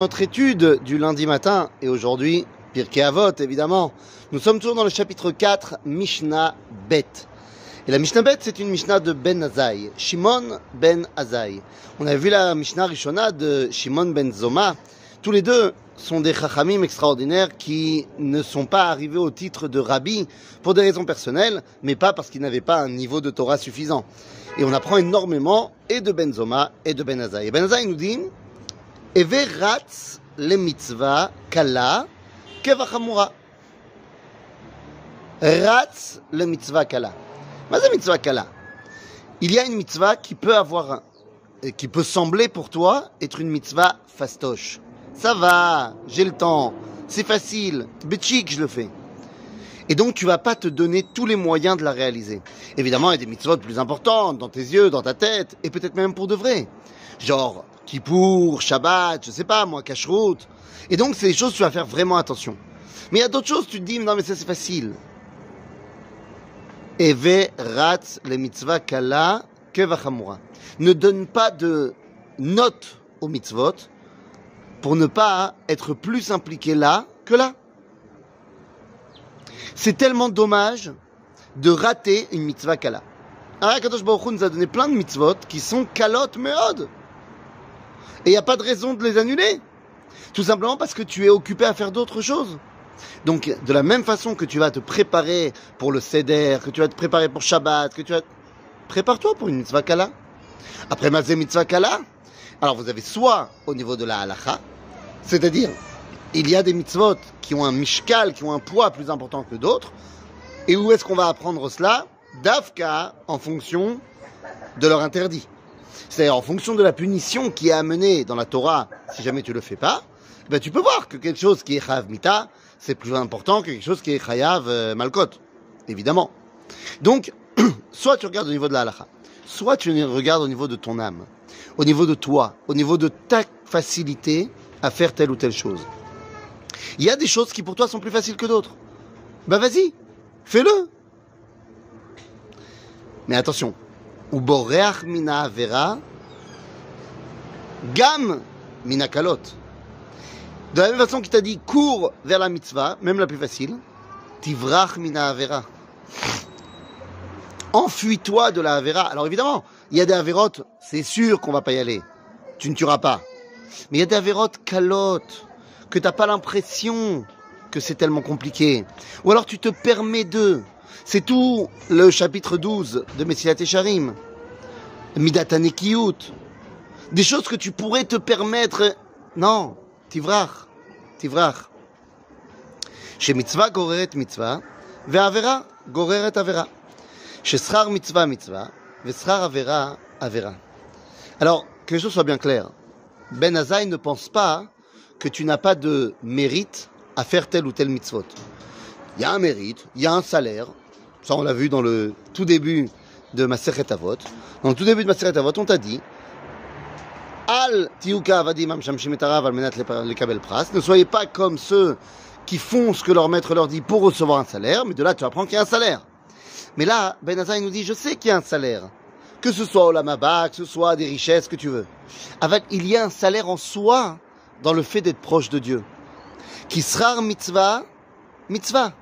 Notre étude du lundi matin et aujourd'hui, Pirkei Avot évidemment, nous sommes toujours dans le chapitre 4, Mishnah Bet. Et la Mishnah Bet, c'est une Mishnah de Ben Azai, Shimon Ben Azai. On a vu la Mishnah Rishona de Shimon Ben Zoma. Tous les deux sont des chachamim extraordinaires qui ne sont pas arrivés au titre de rabbi pour des raisons personnelles, mais pas parce qu'ils n'avaient pas un niveau de Torah suffisant. Et on apprend énormément et de Ben Zoma et de Ben Azai. Et Ben Azai nous dit Le mitzvah kala kevachamura. Ratz le mitzvah kala. Mais c'est mitzvah kala. Il y a une mitzvah qui peut avoir, et qui peut sembler pour toi être une mitzvah fastoche. Ça va, j'ai le temps, c'est facile, bitchik, je le fais. Et donc tu vas pas te donner tous les moyens de la réaliser. Évidemment, il y a des mitzvot plus importantes dans tes yeux, dans ta tête, et peut-être même pour de vrai. Genre Kippour, Shabbat, je sais pas moi, Kashrut. Et donc c'est des choses tu vas faire vraiment attention. Mais il y a d'autres choses, tu te dis non mais ça c'est facile. Eve ratz le mitzvah kala kevachamura. Ne donne pas de note aux mitzvot pour ne pas être plus impliqué là que là. C'est tellement dommage de rater une mitzvah kala. Alors, Kadosh Baruch Hu nous a donné plein de mitzvot qui sont kalot meod. Et il n'y a pas de raison de les annuler. Tout simplement parce que tu es occupé à faire d'autres choses. Donc, de la même façon que tu vas te préparer pour le Seder, que tu vas te préparer pour Shabbat, que tu vas... Prépare-toi pour une mitzvah kala. Après Mazé mitzvah kala, alors vous avez soit au niveau de la halacha, c'est-à-dire, il y a des mitzvot qui ont un mishkal, qui ont un poids plus important que d'autres. Et où est-ce qu'on va apprendre cela Dafka, en fonction de leur interdit. C'est-à-dire en fonction de la punition qui est amenée dans la Torah, si jamais tu le fais pas, ben tu peux voir que quelque chose qui est chayav mita, c'est plus important que quelque chose qui est chayav euh, malkot, évidemment. Donc, soit tu regardes au niveau de la halakha, soit tu regardes au niveau de ton âme, au niveau de toi, au niveau de ta facilité à faire telle ou telle chose. Il y a des choses qui pour toi sont plus faciles que d'autres. Ben vas-y, fais-le. Mais attention, ou boreach mina avera, gam mina kalot. De la même façon qu'il t'a dit cours vers la mitzvah, même la plus facile, tivrach mina avera. Enfuis-toi de la avera. Alors évidemment, il y a des avérotes, c'est sûr qu'on va pas y aller. Tu ne tueras pas. Mais il y a des avérotes calottes, que t'as pas l'impression que c'est tellement compliqué. Ou alors tu te permets d'eux. C'est tout le chapitre 12 de Messilat Esharim. Midatanekiyut. Des choses que tu pourrais te permettre. Non, tivrach, tivrach. Chez mitzvah goreret mitzvah, ve'avera goreret avera. Chez srar mitzvah mitzvah, ve'srar avera avera. Alors, que les choses soient bien claires. Ben Azaï ne pense pas que tu n'as pas de mérite à faire tel ou tel mitzvot. Il y a un mérite, il y a un salaire. Ça, on l'a vu dans le tout début de Maseret Avot. Dans le tout début de Maseret Avot, on t'a dit Al. Ne soyez pas comme ceux qui font ce que leur maître leur dit pour recevoir un salaire, mais de là, tu apprends qu'il y a un salaire. Mais là, Ben nous dit Je sais qu'il y a un salaire. Que ce soit au Lamaba, que ce soit des richesses, que tu veux. Avec, il y a un salaire en soi dans le fait d'être proche de Dieu. Sera mitzvah, mitzvah.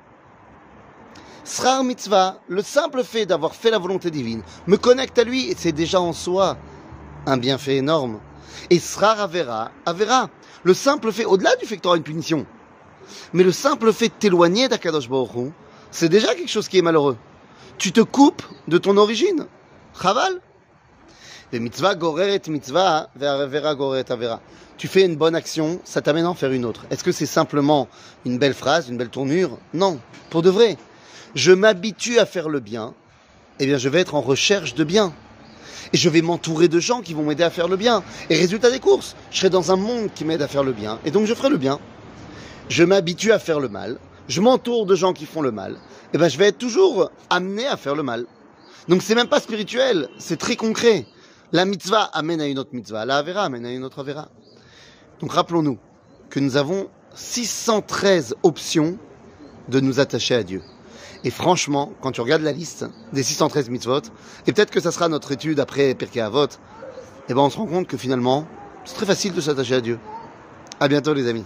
Srar mitzvah, le simple fait d'avoir fait la volonté divine, me connecte à lui et c'est déjà en soi un bienfait énorme. Et srar avera, avera, le simple fait, au-delà du fait que tu auras une punition, mais le simple fait de t'éloigner d'Akadosh c'est déjà quelque chose qui est malheureux. Tu te coupes de ton origine. Chaval. Mitzvah mitzvah, vera goreret avera. Tu fais une bonne action, ça t'amène à en faire une autre. Est-ce que c'est simplement une belle phrase, une belle tournure? Non, pour de vrai. Je m'habitue à faire le bien, eh bien je vais être en recherche de bien. Et je vais m'entourer de gens qui vont m'aider à faire le bien. Et résultat des courses, je serai dans un monde qui m'aide à faire le bien, et donc je ferai le bien. Je m'habitue à faire le mal, je m'entoure de gens qui font le mal, et ben je vais être toujours amené à faire le mal. Donc c'est même pas spirituel, c'est très concret. La mitzvah amène à une autre mitzvah, la avera amène à une autre avera. Donc rappelons-nous que nous avons 613 options de nous attacher à Dieu. Et franchement, quand tu regardes la liste des 613 mitzvot, et peut-être que ça sera notre étude après Pirkei Avot, eh ben on se rend compte que finalement, c'est très facile de s'attacher à Dieu. À bientôt les amis.